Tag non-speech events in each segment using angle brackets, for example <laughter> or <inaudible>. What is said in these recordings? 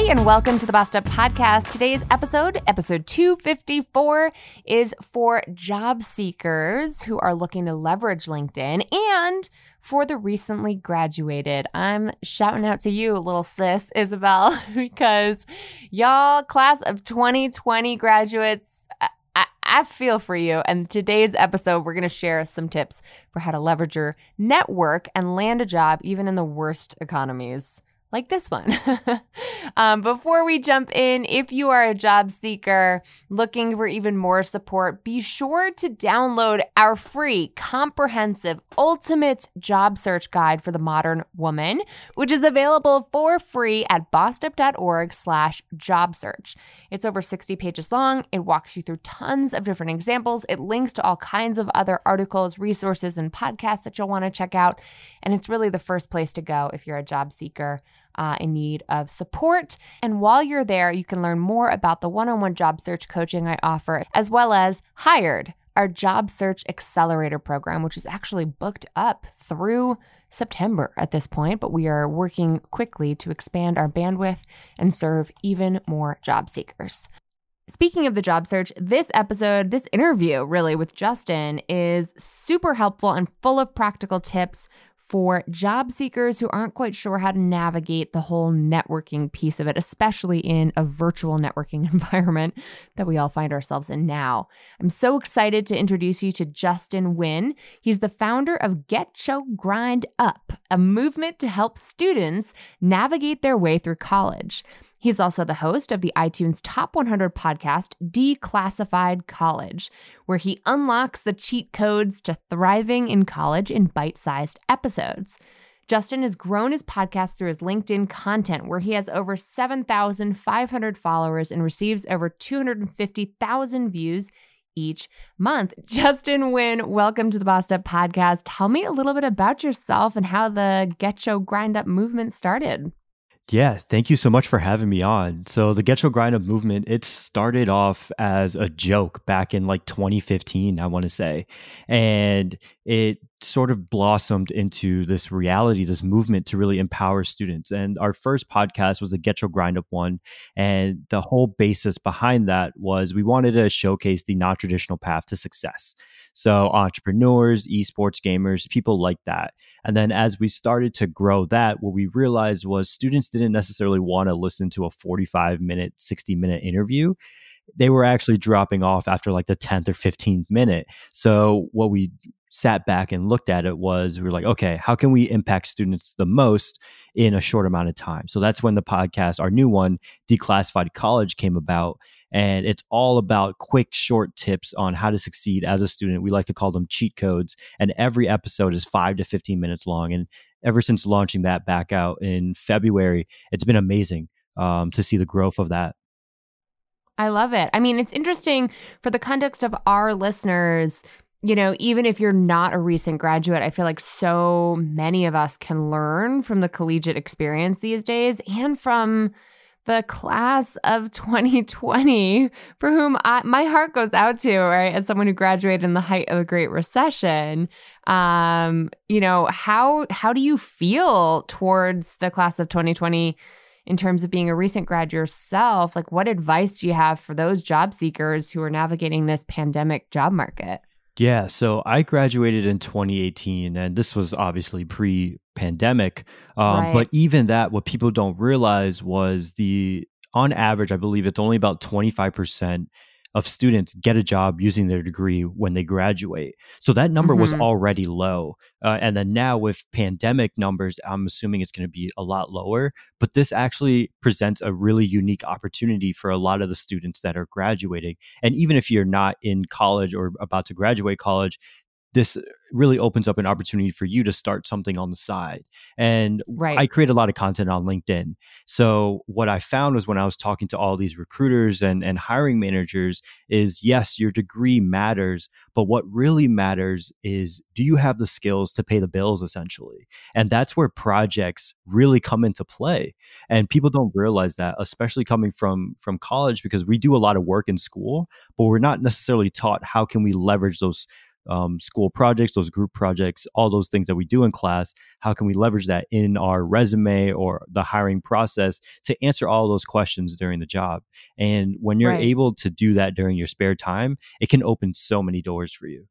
Hey, and welcome to the Bossed Up Podcast. Today's episode, episode 254, is for job seekers who are looking to leverage LinkedIn and for the recently graduated. I'm shouting out to you, little sis, Isabel, <laughs> because y'all, class of 2020 graduates, I, I, feel for you. And today's episode, we're going to share some tips for how to leverage your network and land a job even in the worst economies like this one. <laughs> um, before we jump in, if you are a job seeker looking for even more support, be sure to download our free, comprehensive, ultimate job search guide for the modern woman, which is available for free at bossedup.org slash job search. It's over 60 pages long. It walks you through tons of different examples. It links to all kinds of other articles, resources, and podcasts that you'll want to check out. And it's really the first place to go if you're a job seeker uh, in need of support. And while you're there, you can learn more about the one on one job search coaching I offer, as well as Hired, our job search accelerator program, which is actually booked up through September at this point, but we are working quickly to expand our bandwidth and serve even more job seekers. Speaking of the job search, this episode, this interview really with Justin is super helpful and full of practical tips for job seekers who aren't quite sure how to navigate the whole networking piece of it, especially in a virtual networking <laughs> environment that we all find ourselves in now. I'm so excited to introduce you to Justin Wynn. He's the founder of Get Your Grind Up, a movement to help students navigate their way through college. He's also the host of the iTunes Top 100 podcast, Declassified College, where he unlocks the cheat codes to thriving in college in bite sized episodes. Justin has grown his podcast through his LinkedIn content, where he has over 7,500 followers and receives over 250,000 views each month. <laughs> Justin Wynn, welcome to the Bossed Up podcast. Tell me a little bit about yourself and how the Get Your Grind Up movement started. Yeah, thank you so much for having me on. So the Get Grind Up movement, it started off as a joke back in like 2015, I want to say. And it sort of blossomed into this reality, this movement to really empower students. And our first podcast was a Get Grind Up one. And the whole basis behind that was we wanted to showcase the non traditional path to success. So, entrepreneurs, esports gamers, people like that. And then as we started to grow that, what we realized was students didn't necessarily want to listen to a 45 minute, 60 minute interview they were actually dropping off after like the 10th or 15th minute. So what we sat back and looked at it was we were like, okay, how can we impact students the most in a short amount of time? So that's when the podcast, our new one, Declassified College, came about. And it's all about quick, short tips on how to succeed as a student. We like to call them cheat codes. And every episode is five to 15 minutes long. And ever since launching that back out in February, it's been amazing um, to see the growth of that. I love it. I mean, it's interesting for the context of our listeners. You know, even if you're not a recent graduate, I feel like so many of us can learn from the collegiate experience these days and from the class of <laughs> 2020 for whom I, my heart goes out to right as someone who graduated in the height of the great recession. Um you know how how do you feel towards the class of 2020 in terms of being a recent grad yourself? Like what advice do you have for those job seekers who are navigating this pandemic job market yeah, so I graduated in 2018, and this was obviously pre pandemic. Um, right. But even that, what people don't realize was the, on average, I believe it's only about 25% of students get a job using their degree when they graduate. So that number mm-hmm. was already low. Uh, and then now with pandemic numbers, I'm assuming it's going to be a lot lower. But this actually presents a really unique opportunity for a lot of the students that are graduating. And even if you're not in college or about to graduate college, this uh, really opens up an opportunity for you to start something on the side. And right. I create a lot of content on LinkedIn. So what I found was when I was talking to all these recruiters and, and hiring managers is yes, your degree matters, but what really matters is do you have the skills to pay the bills essentially? And that's where projects really come into play. And people don't realize that, especially coming from from college, because we do a lot of work in school, but we're not necessarily taught how can we leverage those um, school projects, those group projects, all those things that we do in class. How can we leverage that in our resume or the hiring process to answer all those questions during the job? And when you're right. able to do that during your spare time, it can open so many doors for you.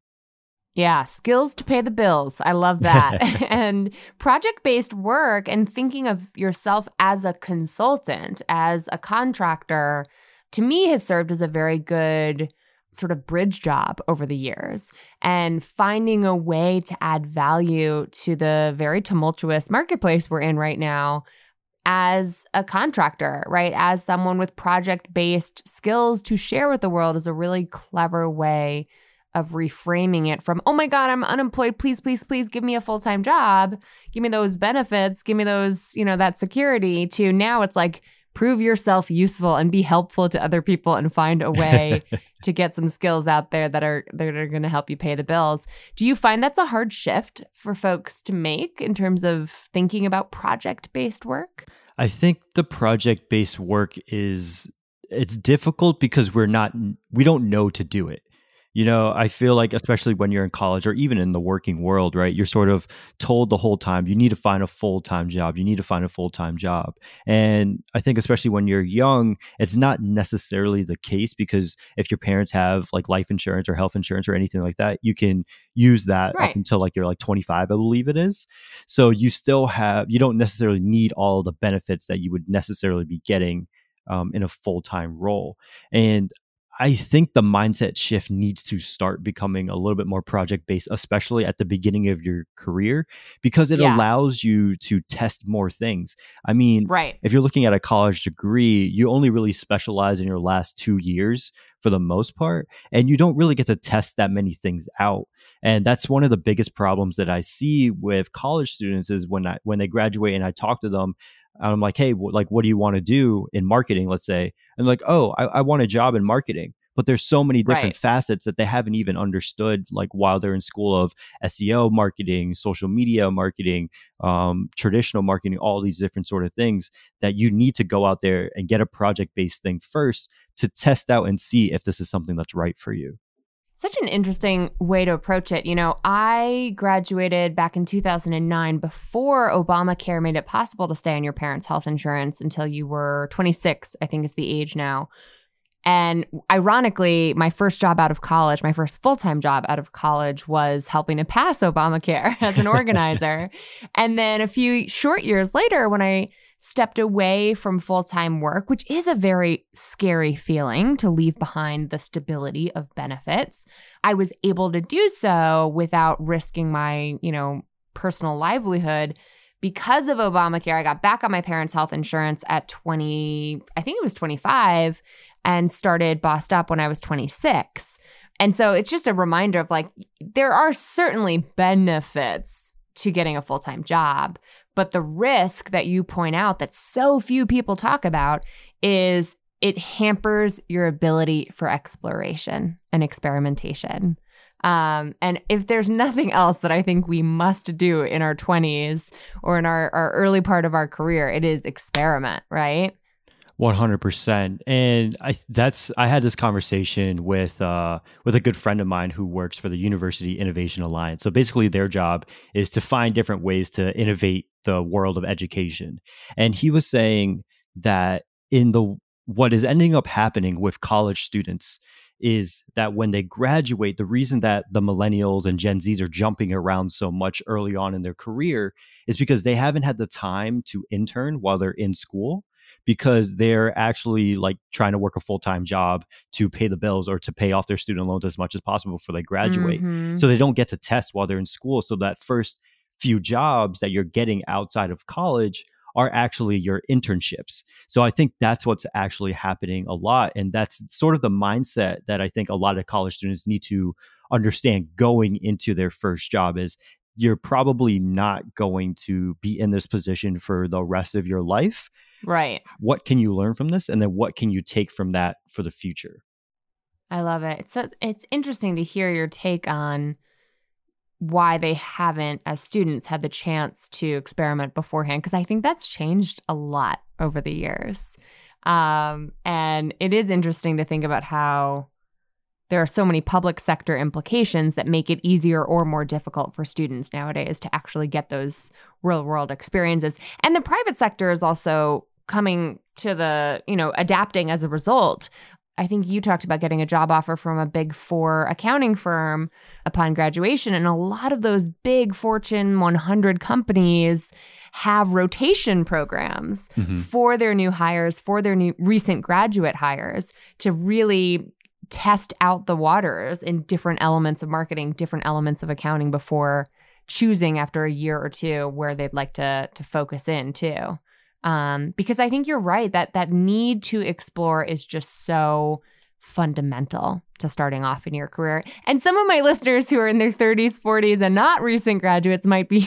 Yeah, skills to pay the bills. I love that. <laughs> <laughs> and project based work and thinking of yourself as a consultant, as a contractor, to me has served as a very good sort of bridge job over the years and finding a way to add value to the very tumultuous marketplace we're in right now as a contractor, right? As someone with project based skills to share with the world is a really clever way of reframing it from, oh my God, I'm unemployed. Please, please, please give me a full time job. Give me those benefits. Give me those, you know, that security to now it's like, prove yourself useful and be helpful to other people and find a way <laughs> to get some skills out there that are that are going to help you pay the bills. Do you find that's a hard shift for folks to make in terms of thinking about project-based work? I think the project-based work is it's difficult because we're not we don't know to do it. You know, I feel like, especially when you're in college or even in the working world, right? You're sort of told the whole time you need to find a full time job. You need to find a full time job. And I think, especially when you're young, it's not necessarily the case because if your parents have like life insurance or health insurance or anything like that, you can use that right. up until like you're like 25, I believe it is. So you still have, you don't necessarily need all the benefits that you would necessarily be getting um, in a full time role. And I think the mindset shift needs to start becoming a little bit more project based, especially at the beginning of your career, because it yeah. allows you to test more things. I mean, right. if you're looking at a college degree, you only really specialize in your last two years for the most part, and you don't really get to test that many things out. And that's one of the biggest problems that I see with college students is when I when they graduate and I talk to them, and I'm like, hey, like, what do you want to do in marketing? Let's say, and like, oh, I, I want a job in marketing. But there's so many different right. facets that they haven't even understood, like while they're in school of SEO marketing, social media marketing, um, traditional marketing, all these different sort of things that you need to go out there and get a project based thing first to test out and see if this is something that's right for you such an interesting way to approach it. You know, I graduated back in 2009 before Obamacare made it possible to stay on your parents' health insurance until you were 26, I think is the age now. And ironically, my first job out of college, my first full time job out of college was helping to pass Obamacare <laughs> as an <laughs> organizer. and then a few short years later, when I stepped away from full time work, which is a very scary feeling to leave behind the stability of benefits. I was able to do so without risking my, you know, personal livelihood. Because of Obamacare, I got back on my parents' health insurance at 20, I think it was 25, and started Bossed Up when I was 26. And so it's just a reminder of like, there are certainly benefits to getting a full time job, but the risk that you point out that so few people talk about is it hampers your ability for exploration and experimentation. Um, and if there's nothing else that I think we must do in our 20s or in our, our early part of our career, it is experiment, right? 100% and i that's i had this conversation with uh with a good friend of mine who works for the university innovation alliance. So basically their job is to find different ways to innovate the world of education. And he was saying that in the what is ending up happening with college students is that when they graduate the reason that the millennials and gen z's are jumping around so much early on in their career is because they haven't had the time to intern while they're in school because they're actually like trying to work a full-time job to pay the bills or to pay off their student loans as much as possible before they graduate. Mhm. So they don't get to test while they're in school. So that first few jobs that you're getting outside of college are actually your internships. So I think that's what's actually happening a lot. And that's sort of the mindset that I think a lot of college students need to understand going into their first job is you're probably not going to be in this position for the rest of your life. Right. What can you learn from this? And then what can you take from that for the future? I love it. It's so, it's interesting to hear your take on why they haven't, as students, had the chance to experiment beforehand because I think that's changed a lot over the years. Um, and it is interesting to think about how there are so many public sector implications that make it easier or more difficult for students nowadays to actually get those real world experiences. And the private sector is also coming to the, you know, adapting as a result. I think you talked about getting a job offer from a big four accounting firm upon graduation. And a lot of those big Fortune 100 companies have rotation programs Mhm. for their new hires, for their new recent graduate hires to really test out the waters in different elements of marketing, different elements of accounting before choosing after a year or two where they'd like to to focus in too. Um, because I think you're right that that need to explore is just so fundamental to starting off in your career. And some of my listeners who are in their 30s, 40s, and not recent graduates might be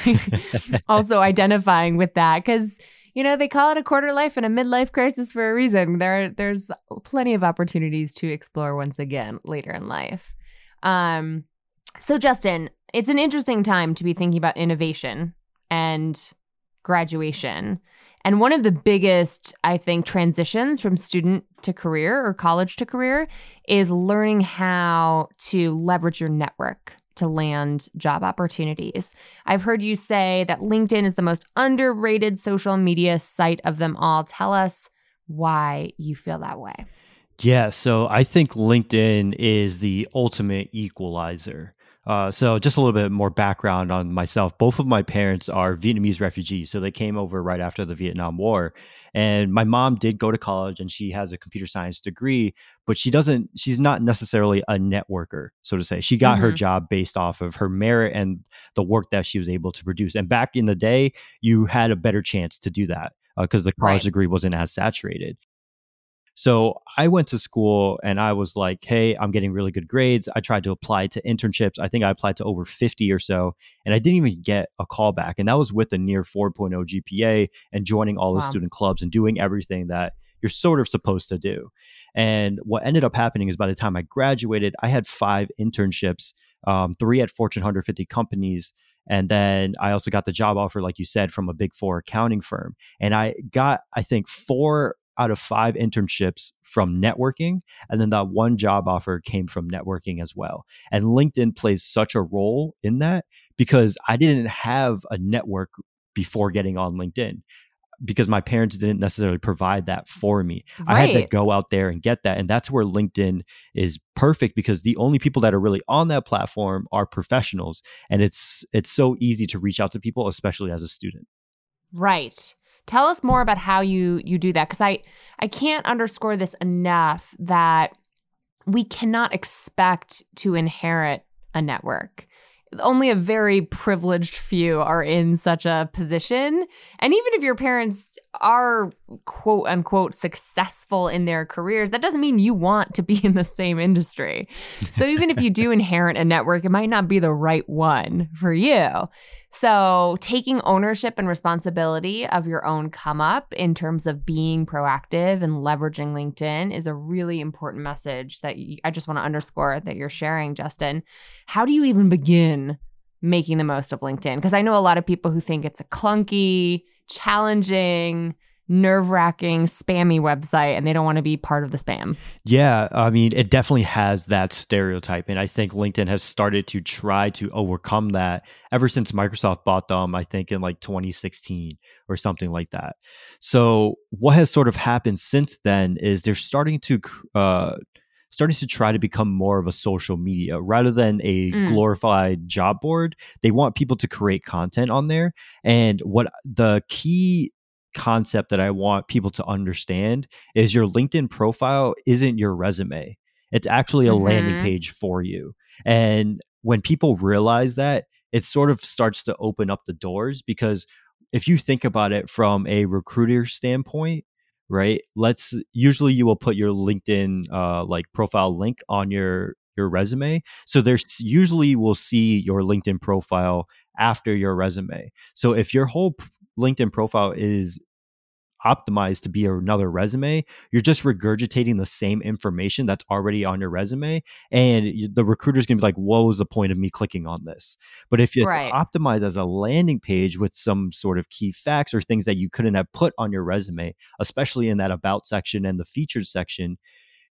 <laughs> also identifying with that because you know they call it a quarter life and a midlife crisis for a reason. There, there's plenty of opportunities to explore once again later in life. Um, so Justin, it's an interesting time to be thinking about innovation and graduation. And one of the biggest, I think, transitions from student to career or college to career is learning how to leverage your network to land job opportunities. I've heard you say that LinkedIn is the most underrated social media site of them all. Tell us why you feel that way. Yeah, so I think LinkedIn is the ultimate equalizer. Uh, so, just a little bit more background on myself. Both of my parents are Vietnamese refugees. So, they came over right after the Vietnam War. And my mom did go to college and she has a computer science degree, but she doesn't, she's not necessarily a networker, so to say. She got her Mhm. job based off of her merit and the work that she was able to produce. And back in the day, you had a better chance to do that because the college Right. degree wasn't as saturated. So I went to school and I was like, hey, I'm getting really good grades. I tried to apply to internships. I think I applied to over 50 or so, and I didn't even get a call back. And that was with a near 4.0 GPA and joining all the student clubs and doing everything that you're sort of supposed to do. And what ended up happening is by the time I graduated, I had five internships, um, three at Fortune 150 companies. And then I also got the job offer, like you said, from a big four accounting firm. And I got, I think, four out of five internships from networking. And then that one job offer came from networking as well. And LinkedIn plays such a role in that because I didn't have a network before getting on LinkedIn because my parents didn't necessarily provide that for me. I had to go out there and get that. And that's where LinkedIn is perfect because the only people that are really on that platform are professionals. And it's it's so easy to reach out to people, especially as a student. Right. Tell us more about how you you do that cuz I I can't underscore this enough that we cannot expect to inherit a network. Only a very privileged few are in such a position. And even if your parents are quote unquote successful in their careers, that doesn't mean you want to be <laughs> in the same industry. So even if you do inherit a network, it might not be the right one for you. So, taking ownership and responsibility of your own come up in terms of being proactive and leveraging LinkedIn is a really important message that you, I just want to underscore that you're sharing, Justin. How do you even begin making the most of LinkedIn? Because I know a lot of people who think it's a clunky, challenging, nerve wracking, spammy website and they don't want to be part of the spam. Yeah, I mean, it definitely has that stereotype. And I think LinkedIn has started to try to overcome that ever since Microsoft bought them, I think in like 2016 or something like that. So, what has sort of happened since then is they're starting to, uh, starting to try to become more of a social media rather than a Mm. glorified job board. They want people to create content on there. And what the key concept that I want people to understand is your LinkedIn profile isn't your resume. It's actually a mm-hmm. landing page for you. And when people realize that, it sort of starts to open up the doors because if you think about it from a recruiter standpoint, right? Let's usually you will put your LinkedIn uh, like profile link on your your resume. So there's usually will see your LinkedIn profile after your resume. So if your whole LinkedIn profile is optimized to be another resume, you're just regurgitating the same information that's already on your resume. And the recruiter's gonna be like, what was the point of me clicking on this? But if it's right. optimized as a landing page with some sort of key facts or things that you couldn't have put on your resume, especially in that about section and the featured section,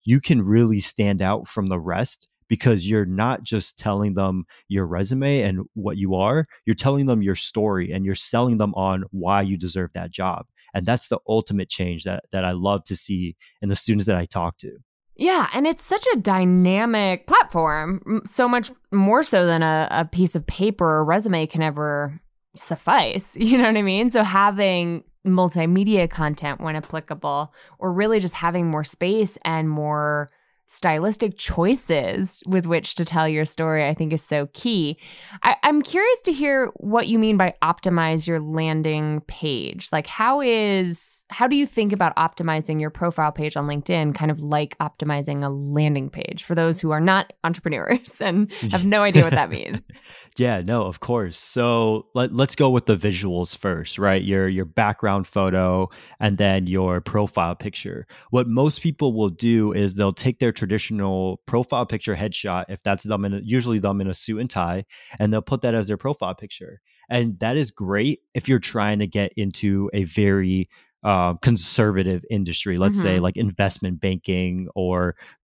you can really stand out from the rest because you're not just telling them your resume and what you are, you're telling them your story and you're selling them on why you deserve that job and that's the ultimate change that that I love to see in the students that I talk to. Yeah, and it's such a dynamic platform, so much more so than a, a piece of paper or resume can ever suffice. <laughs> You know what I mean? So having multimedia content when applicable, or really just having more space and more stylistic choices with which to tell your story, I think is so key. I, am curious to hear what you mean by optimize your landing page. Like, how is how do you think about optimizing your profile page on LinkedIn, kind of like optimizing a landing page for those who are not <laughs> entrepreneurs and have no idea what that means? <laughs> yeah, no, of course. So let, let's go with the visuals first, right? Your your background photo and then your profile picture. What most people will do is they'll take their traditional profile picture headshot, if that's them in a, usually them in a suit and tie, and they'll put that as their profile picture. And that is great if you're trying to get into a very uh, conservative industry, let's mm-hmm. say like investment banking or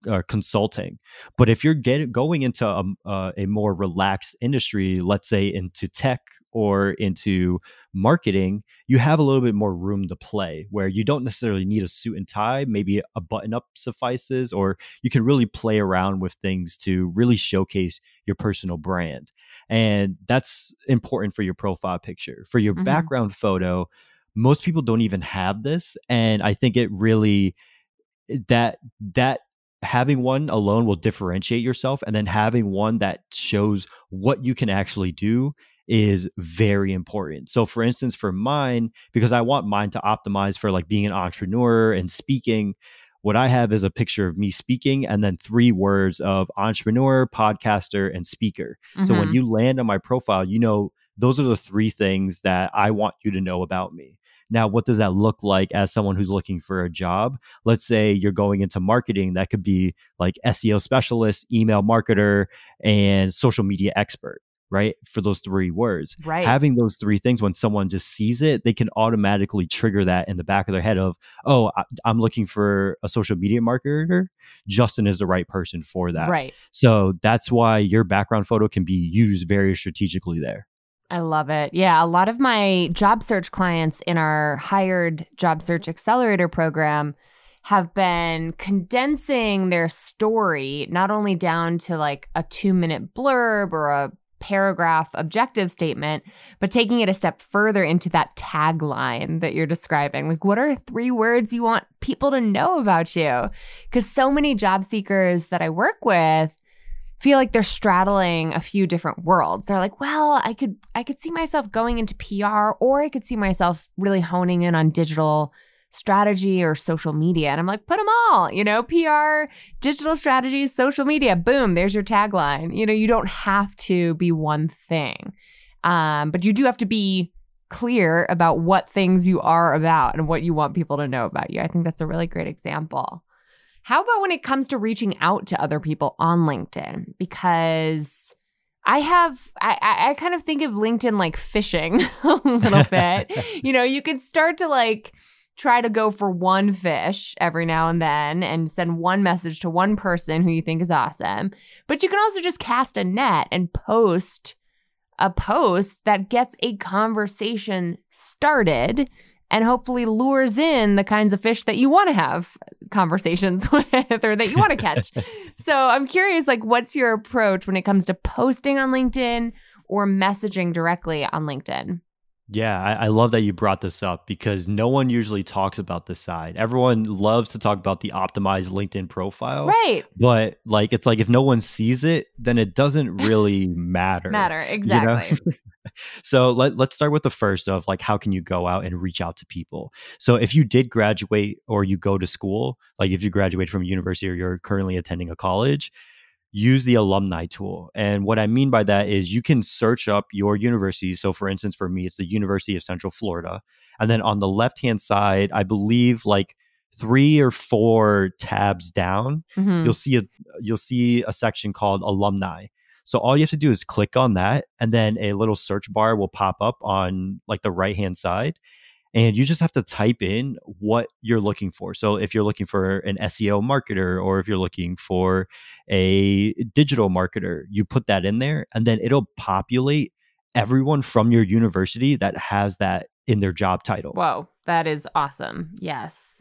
uh, consulting. But if you're getting going into a, uh, a more relaxed industry, let's say into tech or into marketing, you have a little bit more room to play where you don't necessarily need a suit and tie. Maybe a button up suffices, or you can really play around with things to really showcase your personal brand. And that's important for your profile picture. For your mm-hmm. background photo, most people don't even have this and i think it really that that having one alone will differentiate yourself and then having one that shows what you can actually do is very important. So for instance for mine because I want mine to optimize for like being an entrepreneur and speaking what I have is a picture of me speaking and then three words of entrepreneur, podcaster and speaker. Mm-hmm. So when mm-hmm. you land on my profile, you know those are the three things that I want you to know about me. Now, what does that look like as someone who's looking for a job? Let's say you're going into marketing, that could be like SEO specialist, email marketer, and social media expert right? For those three words. Right. Having those three things, when someone just sees it, they can automatically trigger that in the back of their head of, oh, I'm looking for a social media marketer. Justin is the right person for that. Right. So that's why your background photo can be used very strategically there. I love it. Yeah, a lot of my job search clients in our hired job search accelerator program have been condensing their story not only down to like a two minute blurb or a paragraph objective statement, but taking it a step further into that tagline that you're describing. Like, what are three words you want people to know about you? Because so many job seekers that I work with feel like they're straddling a few different worlds. They're like, well, I could I could see myself going into PR or I could see myself really honing in on digital strategy or social media. And I'm like, put them all, you know, PR, digital strategies, social media. Boom, there's your tagline. You know, you don't have to be one thing. Um, but you do have to be clear about what things you are about and what you want people to know about you. I think that's a really great example. How about when it comes to reaching out to other people on LinkedIn? Because I have, I, I kind of think of LinkedIn like fishing <laughs> a little bit. <laughs> you know, you could start to like try to go for one fish every now and then and send one message to one person who you think is awesome. But you can also just cast a net and post a post that gets a conversation started and hopefully lures in the kinds of fish that you want to have conversations <laughs> with or that you want to catch. <laughs> so I'm curious, like, what's your approach when it comes to posting on LinkedIn or messaging directly on LinkedIn? Yeah, I, I love that you brought this up because no one usually talks about this side. Everyone loves to talk about the optimized LinkedIn profile. Right. But like it's like if no one sees it, then it doesn't really <laughs> matter. Matter, you know? So let, let's start with the first of like how can you go out and reach out to people so if you did graduate or you go to school like if you graduate from a university or you're currently attending a college use the alumni tool. And what I mean by that is you can search up your university. So, for instance, for me, it's the University of Central Florida. And then on the left hand side, I believe like three or four tabs down, Mhm. you'll see a you'll see a section called alumni. So all you have to do is click on that, and then a little search bar will pop up on like the right hand side. And you just have to type in what you're looking for. So if you're looking for an SEO marketer or if you're looking for a digital marketer, you put that in there and then it'll populate everyone from your university that has that in their job title. Whoa, that is awesome. Yes.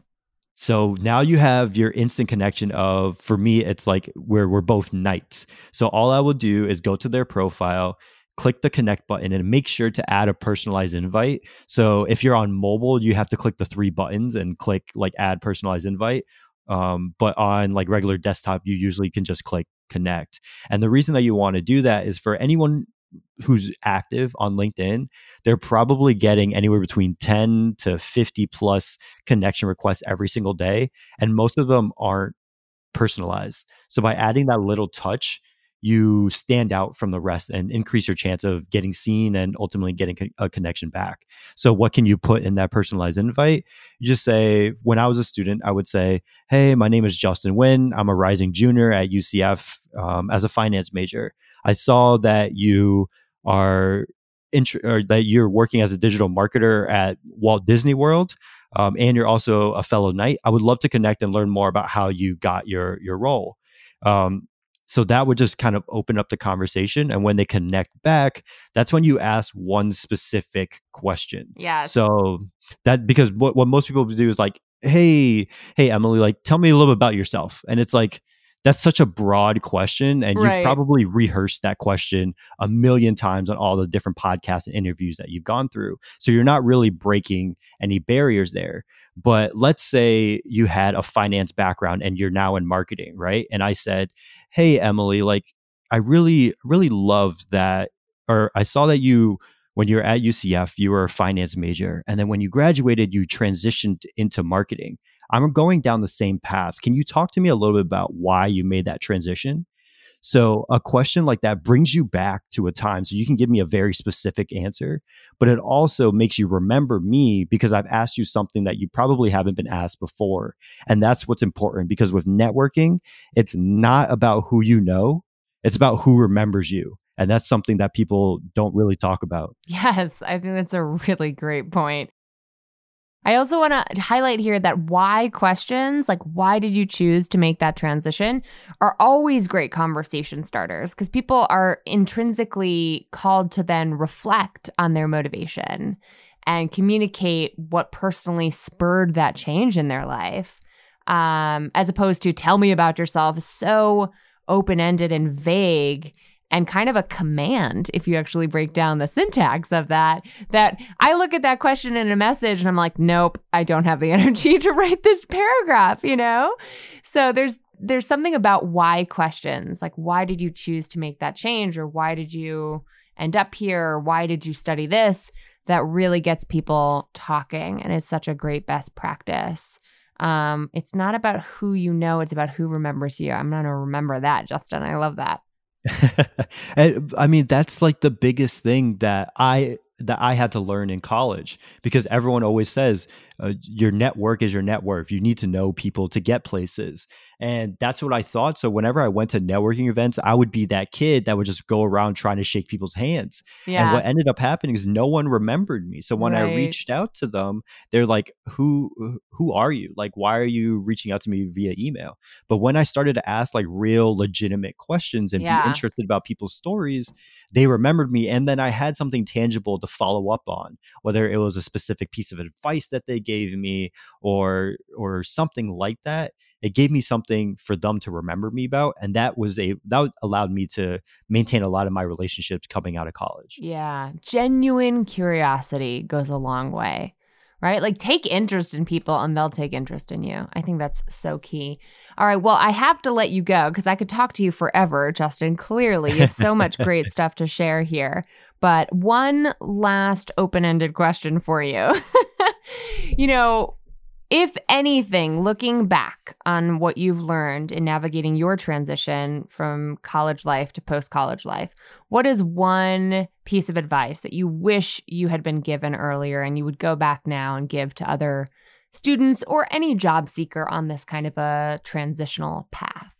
So now you have your instant connection of for me it's like where we're both knights. So all I will do is go to their profile, click the connect button and make sure to add a personalized invite. So if you're on mobile, you have to click the three buttons and click like add personalized invite. Um, but on like regular desktop, you usually can just click connect. And the reason that you want to do that is for anyone who's active on LinkedIn, they're probably getting anywhere between 10 to 50 plus connection requests every single day. And most of them aren't personalized. So by adding that little touch, you stand out from the rest and increase your chance of getting seen and ultimately getting a connection back. So, what can you put in that personalized invite? You just say, when I was a student, I would say, Hey, my name is Justin Wynn. I'm a rising junior at UCF um, as a finance major. I saw that you are int- or that you're working as a digital marketer at Walt Disney World. Um, and you're also a fellow knight. I would love to connect and learn more about how you got your your role. Um, so that would just kind of open up the conversation. And when they connect back, that's when you ask one specific question. Yeah. So that because what, what most people do is like, hey, hey, Emily, like tell me a little bit about yourself. And it's like, that's such a broad question. And Right. you've probably rehearsed that question a million times on all the different podcasts and interviews that you've gone through. So you're not really breaking any barriers there. But let's say you had a finance background and you're now in marketing, right? And I said, Hey, Emily, like I really, really loved that, or I saw that you when you were at UCF, you were a finance major. And then when you graduated, you transitioned into marketing. I'm going down the same path. Can you talk to me a little bit about why you made that transition? So, a question like that brings you back to a time. So, you can give me a very specific answer, but it also makes you remember me because I've asked you something that you probably haven't been asked before. And that's what's important because with networking, it's not about who you know, it's about who remembers you. And that's something that people don't really talk about. Yes, I think that's a really great point. I also want to highlight here that why questions, like why did you choose to make that transition, are always great conversation starters because people are intrinsically called to then reflect on their motivation and communicate what personally spurred that change in their life, um, as opposed to tell me about yourself so open ended and vague and kind of a command if you actually break down the syntax of that that i look at that question in a message and i'm like nope i don't have the <laughs> energy to write this paragraph you know? So there's there's something about why questions like why did you choose to make that change or why did you end up here or why did you study this that really gets people talking and is such a great best practice. Um, it's not about who you know it's about who remembers you. I'm gonna remember that justin. I love that <laughs> I mean, that's like the biggest thing that I that I had to learn in college because everyone always says uh, your network is your net worth. You need to know people to get places. And that's what I thought. So whenever I went to networking events, I would be that kid that would just go around trying to shake people's hands. Yeah. And what ended up happening is no one remembered me. So when I reached out to them, they're like, "Who who are you? Like why are you reaching out to me via email?" But when I started to ask like real legitimate questions and Yeah. be interested about people's stories, they remembered me and then I had something tangible to follow up on, whether it was a specific piece of advice that they gave me or or something like that it gave me something for them to remember me about and that was a that allowed me to maintain a lot of my relationships coming out of college. Yeah genuine curiosity goes a long way right? Like take interest in people and they'll take interest in you. I think that's so key. All right well i have to let you go because i could talk to you forever justin. Clearly you have so much <laughs> great stuff to share here. But one last open-ended question for you. <laughs> You know if anything, looking back on what you've learned in navigating your transition from college life to post college life, what is one piece of advice that you wish you had been given earlier and you would go back now and give to other students or any job seeker on this kind of a transitional path?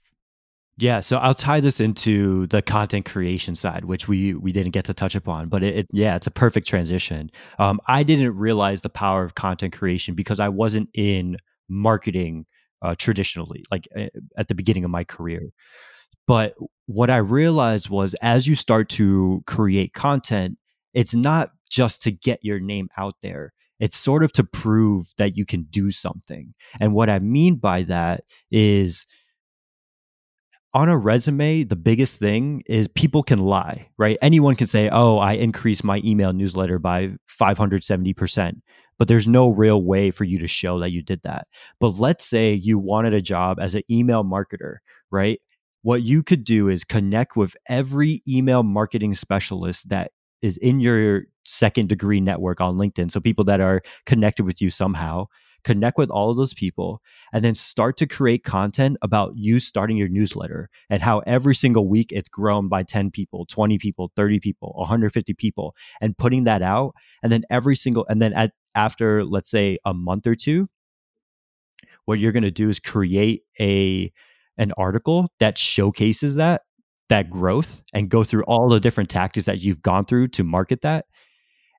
Yeah, so I'll tie this into the content creation side, which we we didn't get to touch upon, but it, it yeah, it's a perfect transition. Um, I didn't realize the power of content creation because I wasn't in marketing uh, traditionally, like uh, at the beginning of my career. But what I realized was, as you start to create content, it's not just to get your name out there. It's sort of to prove that you can do something. And what I mean by that is on a resume, the biggest thing is people can lie, right? Anyone can say, oh, I increased my email newsletter by 570%, but there's no real way for you to show that you did that. But let's say you wanted a job as an email marketer, right? What you could do is connect with every email marketing specialist that is in your second degree network on LinkedIn. So people that are connected with you somehow connect with all of those people, and then start to create content about you starting your newsletter and how every single week it's grown by 10 people, 20 people, 30 people, 150 people, and putting that out. And then every single, and then at, after, let's say, a month or two, what you're going to do is create a an article that showcases that that growth and go through all the different tactics that you've gone through to market that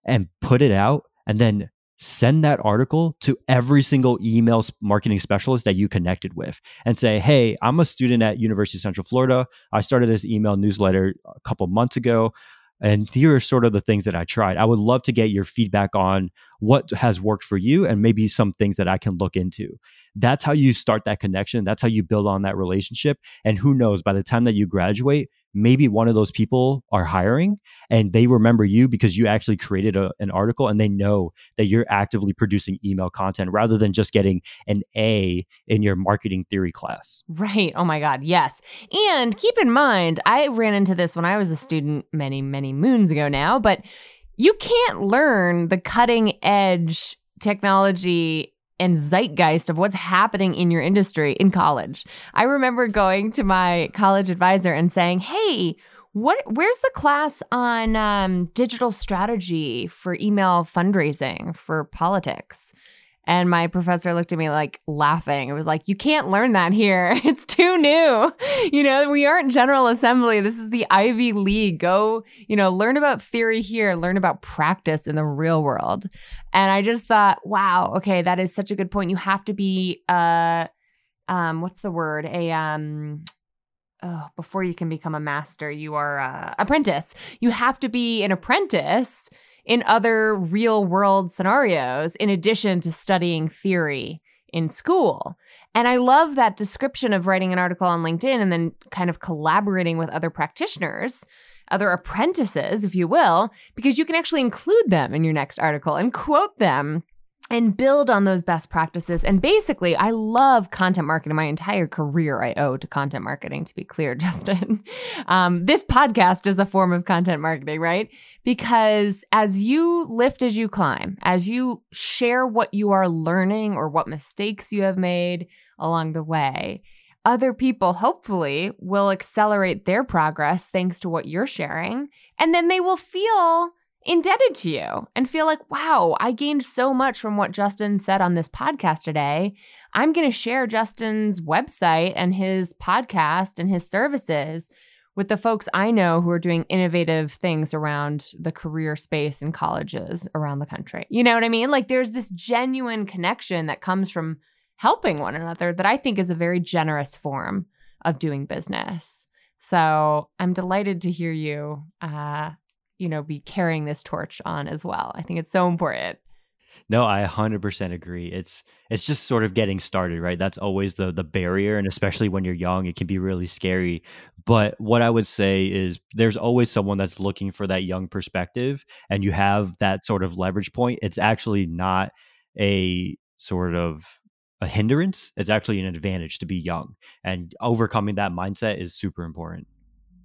and put it out and then send that article to every single email marketing specialist that you connected with and say, Hey, I'm a student at University of Central Florida. I started this email newsletter a couple months ago. And here are sort of the things that I tried. I would love to get your feedback on what has worked for you and maybe some things that I can look into. That's how you start that connection. That's how you build on that relationship. And who knows, by the time that you graduate, maybe one of those people are hiring and they remember you because you actually created a, an article and they know that you're actively producing email content rather than just getting an A in your marketing theory class. Right. Oh my God. Yes. And keep in mind, I ran into this when I was a student many, many moons ago now, but you can't learn the cutting edge technology and zeitgeist of what's happening in your industry in college. I remember going to my college advisor and saying, "Hey, what where's the class on um, digital strategy for email fundraising for politics?" And my professor looked at me like laughing. It was like, you can't learn that here. <laughs> It's too new. You know, we aren't General Assembly. This is the Ivy League. Go, you know, learn about theory here, learn about practice in the real world. And I just thought, wow, okay, that is such a good point. You have to be uh um what's the word? A um oh, before you can become a master, you are a apprentice. You have to be an apprentice in other real world scenarios in addition to studying theory in school. And I love that description of writing an article on LinkedIn and then kind of collaborating with other practitioners, other apprentices, if you will, because you can actually include them in your next article and quote them and build on those best practices. And basically, I love content marketing. My entire career I owe to content marketing, to be clear, <laughs> Justin. Um, this podcast is a form of content marketing, right? Because as you lift as you climb, as you share what you are learning or what mistakes you have made along the way, other people hopefully will accelerate their progress thanks to what you're sharing. And then they will feel indebted to you and feel like, wow, I gained so much from what Justin said on this podcast today. I'm going to share Justin's website and his podcast and his services with the folks I know who are doing innovative things around the career space in colleges around the country. You know what I mean? Like there's this genuine connection that comes from helping one another that I think is a very generous form of doing business. So I'm delighted to hear you uh, you know, be carrying this torch on as well. I think it's so important. No, I 100% agree. It's it's just sort of getting started, right? That's always the the barrier and especially when you're young, it can be really scary. But what I would say is there's always someone that's looking for that young perspective and you have that sort of leverage point. It's actually not a sort of a hindrance. It's actually an advantage to be young. And overcoming that mindset is super important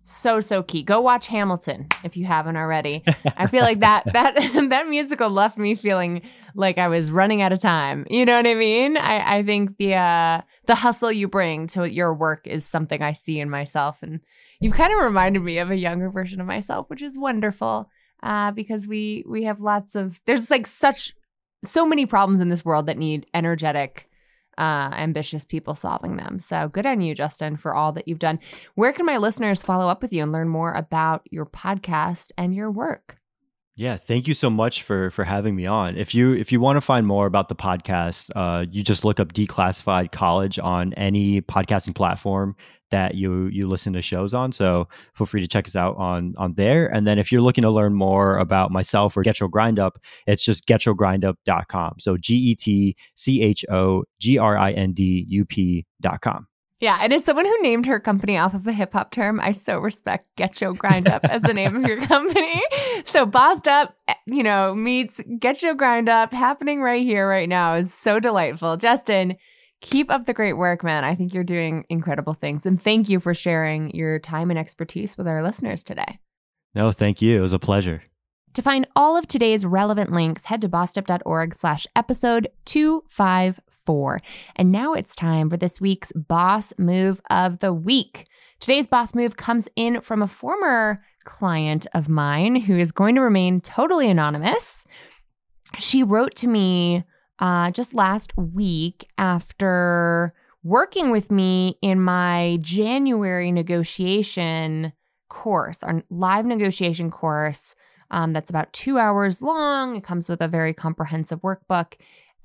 so so key. Go watch Hamilton if you haven't already. I feel like that <laughs> that <laughs> that musical left me feeling like I was running out of time. You know what I mean? I I think the uh the hustle you bring to your work is something I see in myself and you've kind of reminded me of a younger version of myself, which is wonderful. Uh because we we have lots of there's like such so many problems in this world that need energetic uh, ambitious people solving them. So good on you, Justin, for all that you've done. Where can my listeners follow up with you and learn more about your podcast and your work? Yeah, thank you so much for for having me on. If you if you want to find more about the podcast, uh, you just look up Declassified College on any podcasting platform that you you listen to shows on. So feel free to check us out on on there. And then if you're looking to learn more about myself or Get Your Grind Up, it's just getchogrindup.com. So G E T C H O G R I N D U P.com. Yeah, and as someone who named her company off of a hip hop term, I so respect Get Your Grind Up as the name of your <laughs> company. So Bossed Up, eh, you know, meets Get Your Grind Up happening right here, right now is so delightful. Justin, keep up the great work, man. I think you're doing incredible things. And thank you for sharing your time and expertise with our listeners today. No, thank you. It was a pleasure. To find all of today's relevant links, head to bossedup.org slash episode 254 four. And now it's time for this week's boss move of the week. Today's boss move comes in from a former client of mine who is going to remain totally anonymous. She wrote to me uh, just last week after working with me in my January negotiation course, our live negotiation course. Um, that's about two hours long. It comes with a very comprehensive workbook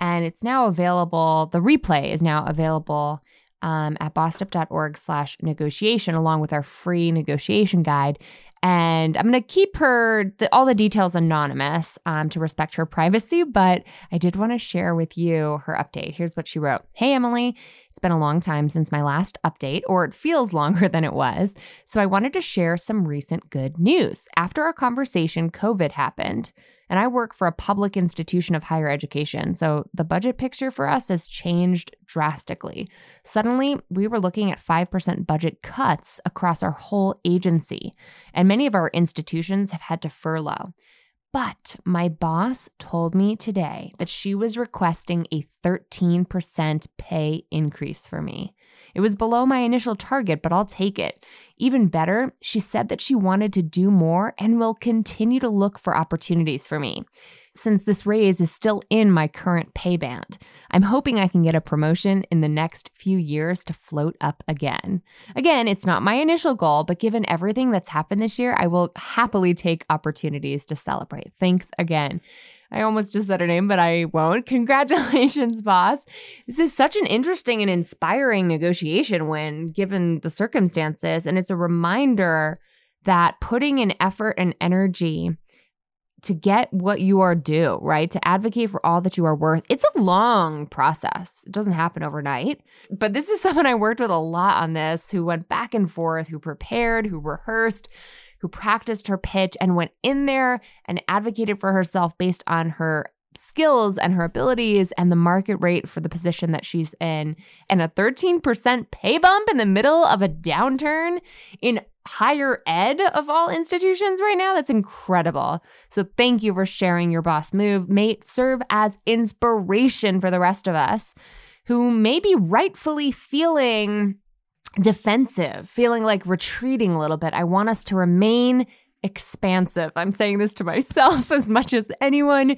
and it's now available. The replay is now available um, at bossedup.org slash negotiation along with our free negotiation guide. And I'm going to keep her, the, all the details anonymous um, to respect her privacy, but I did want to share with you her update. Here's what she wrote Hey, Emilie, it's been a long time since my last update, or it feels <laughs> longer than it was. So I wanted to share some recent good news. After our conversation, COVID happened and I work for a public institution of higher education. So the budget picture for us has changed drastically. Suddenly, we were looking at 5% budget cuts across our whole agency, and many of our institutions have had to furlough. But my boss told me today that she was requesting a 13% pay increase for me. It was below my initial target, but I'll take it. Even better, she said that she wanted to do more and will continue to look for opportunities for me. Since this raise is still in my current pay band, I'm hoping I can get a promotion in the next few years to float up again. Again, it's not my initial goal, but given everything that's happened this year, I will happily take opportunities to celebrate. Thanks again. I almost just said her name, but I won't. <laughs> Congratulations, boss. This is such an interesting and inspiring negotiation win given the circumstances. And it's a reminder that putting in effort and energy to get what you are due, right? To advocate for all that you are worth. It's a long process. It doesn't happen overnight. But this is <laughs> someone I worked with a lot on this who went back and forth, who prepared, who rehearsed, who practiced her pitch and went in there and advocated for herself based on her skills and her abilities and the market rate for the position that she's in. And a 13% pay bump in the middle of a downturn in higher ed of all institutions right now. That's incredible. So thank you for sharing your boss move. Mate, serve as inspiration for the rest of us who may be rightfully feeling defensive, feeling like retreating a little bit. I want us to remain expansive. I'm saying this to myself <laughs> as much as anyone.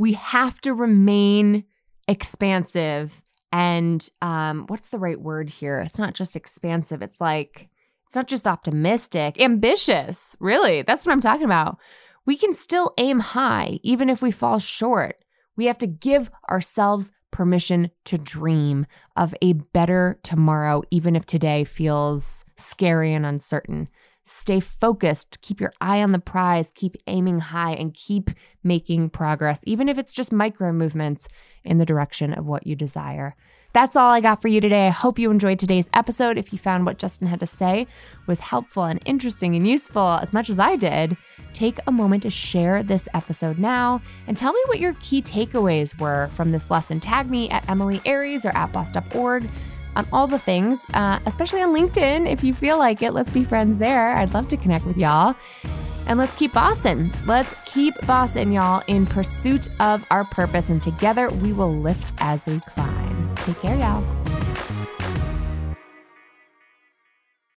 We have to remain expansive. And um, what's the right word here? It's not just expansive, it's like, it's not just optimistic, ambitious, really. That's what I'm talking about. We can still aim high, even if we fall short. We have to give ourselves permission to dream of a better tomorrow, even if today feels scary and uncertain. Stay focused, keep your eye on the prize, keep aiming high, and keep making progress, even if it's just micro movements in the direction of what you desire. That's all I got for you today. I hope you enjoyed today's episode. If you found what Justin had to say was helpful and interesting and useful as much as I did, take a moment to share this episode now and tell me what your key takeaways were from this lesson. Tag me at Emilie Aries or at boss.org on all the things, uh, especially on LinkedIn. If you feel like it, let's be friends there. I'd love to connect with y'all. And let's keep bossing. Let's keep bossing, y'all, in pursuit of our purpose. And together we will lift as we climb. Take care, y'all.